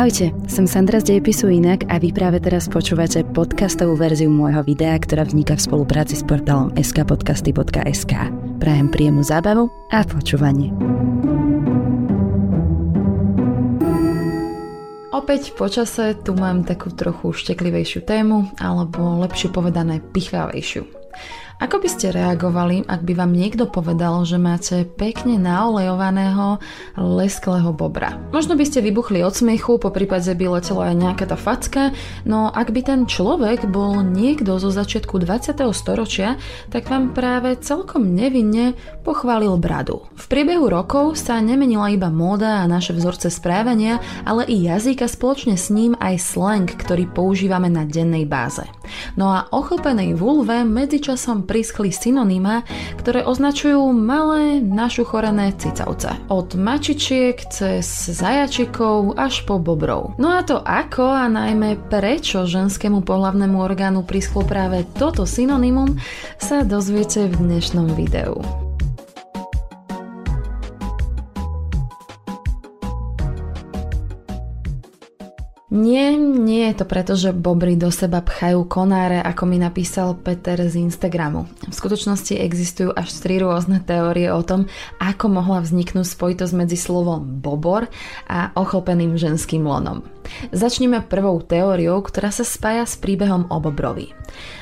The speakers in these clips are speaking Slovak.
Ahojte, som Sandra z Dejepisu Inak a vy práve teraz počúvate podcastovú verziu môjho videa, ktorá vzniká v spolupráci s portálom skpodcasty.sk. Prajem príjemnú zábavu a počúvanie. Opäť počase tu mám takú trochu šteklivejšiu tému, alebo lepšie povedané pichavejšiu. Ako by ste reagovali, ak by vám niekto povedal, že máte pekne naolejovaného lesklého bobra? Možno by ste vybuchli od smiechu, po prípade by letela aj nejaká tá facka, no ak by ten človek bol niekto zo začiatku 20. storočia, tak vám práve celkom nevinne pochválil bradu. V priebehu rokov sa nemenila iba móda a naše vzorce správania, ale i jazyk a spoločne s ním aj slang, ktorý používame na dennej báze. No a ochlpenej vulve medzičasom priskli synonymá, ktoré označujú malé našuchorené cicavce. Od mačičiek cez zajačikov až po bobrov. No a to ako a najmä prečo ženskému pohlavnému orgánu prisklo práve toto synonymum sa dozviete v dnešnom videu. Nie, nie je to preto, že bobry do seba pchajú konáre, ako mi napísal Peter z Instagramu. V skutočnosti existujú až tri rôzne teórie o tom, ako mohla vzniknúť spojitosť medzi slovom bobor a ochlopeným ženským lonom. Začneme prvou teóriou, ktorá sa spája s príbehom o bobrovi.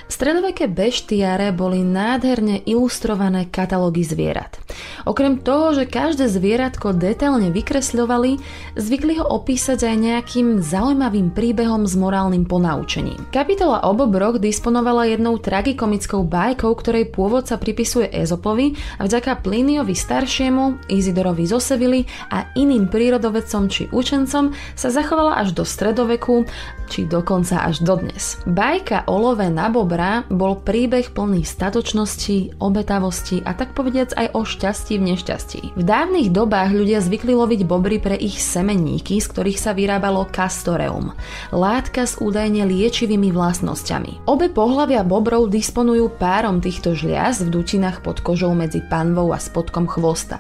Stredoveké beštiare boli nádherne ilustrované katalógy zvierat. Okrem toho, že každé zvieratko detailne vykresľovali, zvykli ho opísať aj nejakým zaujímavým príbehom s morálnym ponaučením. Kapitola o bobroch disponovala jednou tragikomickou bajkou, ktorej pôvod sa pripisuje Ezopovi a vďaka Plíniovi staršiemu, Izidorovi Zosevili a iným prírodovedcom či učencom sa zachovala až do stredoveku či dokonca až dodnes. Bajka o love na bobra bol príbeh plný statočnosti, obetavosti a tak povediac aj o šťastí v nešťastí. V dávnych dobách ľudia zvykli loviť bobry pre ich semenníky, z ktorých sa vyrábalo kastoreum, látka s údajne liečivými vlastnosťami. Obe pohlavia bobrov disponujú párom týchto žliaz v dutinách pod kožou medzi panvou a spodkom chvosta.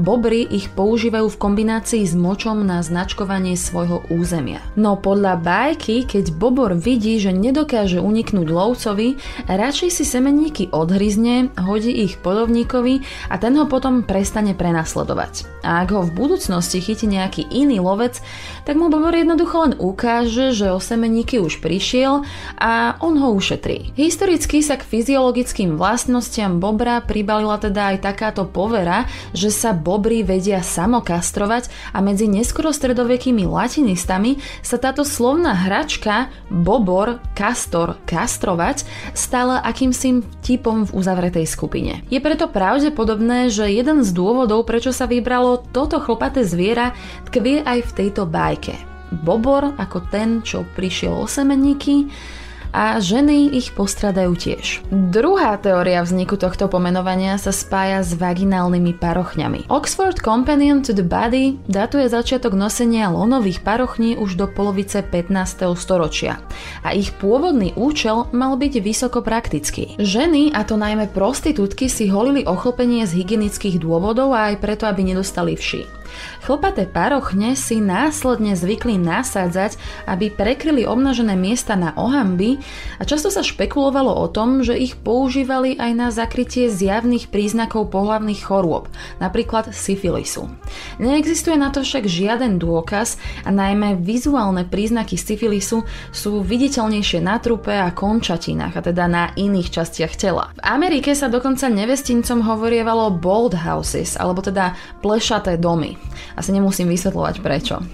Bobry ich používajú v kombinácii s močom na značkovanie svojho územia. No podľa bajky, keď bobor vidí, že nedokáže uniknúť lovcovi, radšej si semenníky odhryzne, hodí ich podovníkovi a ten ho potom prestane prenasledovať. A ak ho v budúcnosti chytí nejaký iný lovec, tak mu bobor jednoducho len ukáže, že o semenníky už prišiel a on ho ušetrí. Historicky sa k fyziologickým vlastnostiam bobra pribalila teda aj takáto povera, že sa bobry vedia samokastrovať a medzi neskoro stredovekými latinistami sa táto slovná hračka bobor, kastor, kastrovať stala akýmsi typom v uzavretej skupine. Je preto pravdepodobné, že jeden z dôvodov, prečo sa vybralo toto chlpaté zviera, tkvie aj v tejto bajke. Bobor ako ten, čo prišiel o semenníky, a ženy ich postradajú tiež. Druhá teória vzniku tohto pomenovania sa spája s vaginálnymi parochňami. Oxford Companion to the Body datuje začiatok nosenia lonových parochní už do polovice 15. storočia a ich pôvodný účel mal byť vysoko praktický. Ženy, a to najmä prostitútky, si holili ochlpenie z hygienických dôvodov a aj preto, aby nedostali vši. Chlpaté parochne si následne zvykli nasádzať, aby prekryli obnažené miesta na ohamby a často sa špekulovalo o tom, že ich používali aj na zakrytie zjavných príznakov pohlavných chorôb, napríklad syfilisu. Neexistuje na to však žiaden dôkaz a najmä vizuálne príznaky syfilisu sú viditeľnejšie na trupe a končatinách, a teda na iných častiach tela. V Amerike sa dokonca nevestincom hovorievalo bold houses, alebo teda plešaté domy. Asi nemusím vysvetľovať prečo.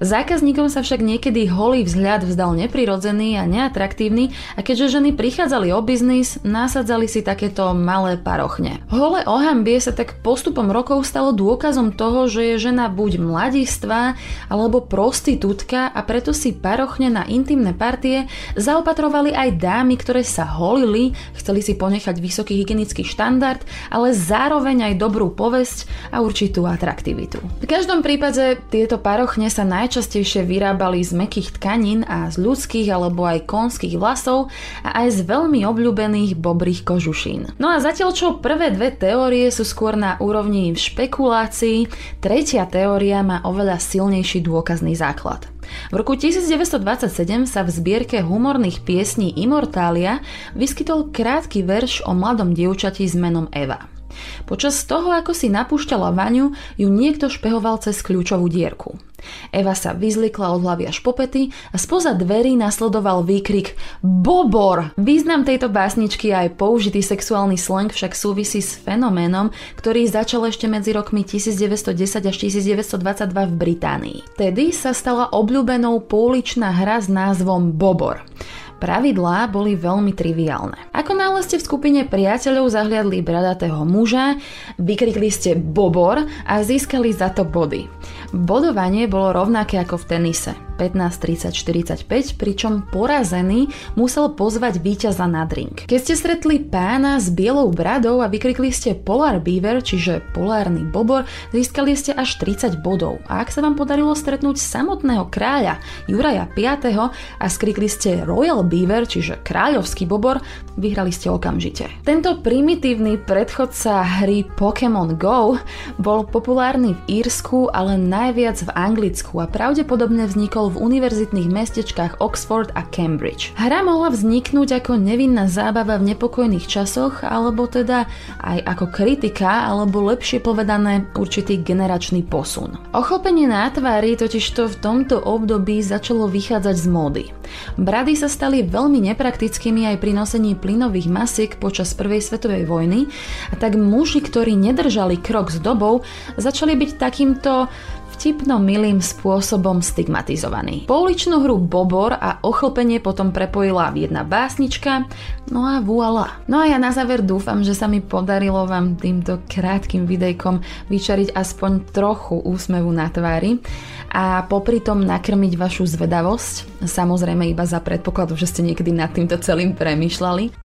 Zákazníkom sa však niekedy holý vzhľad vzdal neprirodzený a neatraktívny a keďže ženy prichádzali o biznis, nasadzali si takéto malé parochne. Holé ohambie sa tak postupom rokov stalo dôkazom toho, že je žena buď mladistvá alebo prostitútka a preto si parochne na intimné partie zaopatrovali aj dámy, ktoré sa holili, chceli si ponechať vysoký hygienický štandard, ale zároveň aj dobrú povesť a určitú atraktivitu. V každom prípade tieto parochne sa najčastejšie vyrábali z mekých tkanín a z ľudských alebo aj konských vlasov a aj z veľmi obľúbených bobrých kožušín. No a zatiaľ čo prvé dve teórie sú skôr na úrovni špekulácií, tretia teória má oveľa silnejší dôkazný základ. V roku 1927 sa v zbierke humorných piesní Immortalia vyskytol krátky verš o mladom dievčati s menom Eva. Počas toho, ako si napúšťala vaňu, ju niekto špehoval cez kľúčovú dierku. Eva sa vyzlikla od hlavy až po pety a spoza dverí nasledoval výkrik Bobor! Význam tejto básničky a aj použitý sexuálny slang však súvisí s fenoménom, ktorý začal ešte medzi rokmi 1910 až 1922 v Británii. Tedy sa stala obľúbenou pouličná hra s názvom Bobor. Pravidlá boli veľmi triviálne. Ako náhle ste v skupine priateľov zahliadli bradatého muža, vykrikli ste bobor a získali za to body. Bodovanie bolo rovnaké ako v tenise. 15, 30, 45, pričom porazený musel pozvať víťaza na drink. Keď ste stretli pána s bielou bradou a vykrikli ste Polar Beaver, čiže polárny bobor, získali ste až 30 bodov. A ak sa vám podarilo stretnúť samotného kráľa Juraja V a skrikli ste Royal Beaver, čiže kráľovský bobor, vyhrali ste okamžite. Tento primitívny predchodca hry Pokémon Go bol populárny v Írsku, ale najviac v Anglicku a pravdepodobne vznikol v univerzitných mestečkách Oxford a Cambridge. Hra mohla vzniknúť ako nevinná zábava v nepokojných časoch, alebo teda aj ako kritika, alebo lepšie povedané určitý generačný posun. Ochlpenie na tvári totižto v tomto období začalo vychádzať z módy. Brady sa stali veľmi nepraktickými aj pri nosení plynových masiek počas prvej svetovej vojny a tak muži, ktorí nedržali krok s dobou, začali byť takýmto vtipno milým spôsobom stigmatizovaný. Pouličnú hru Bobor a ochlpenie potom prepojila jedna básnička, no a voilà. No a ja na záver dúfam, že sa mi podarilo vám týmto krátkým videjkom vyčariť aspoň trochu úsmevu na tvári a popri tom nakrmiť vašu zvedavosť, samozrejme iba za predpokladu, že ste niekedy nad týmto celým premyšľali.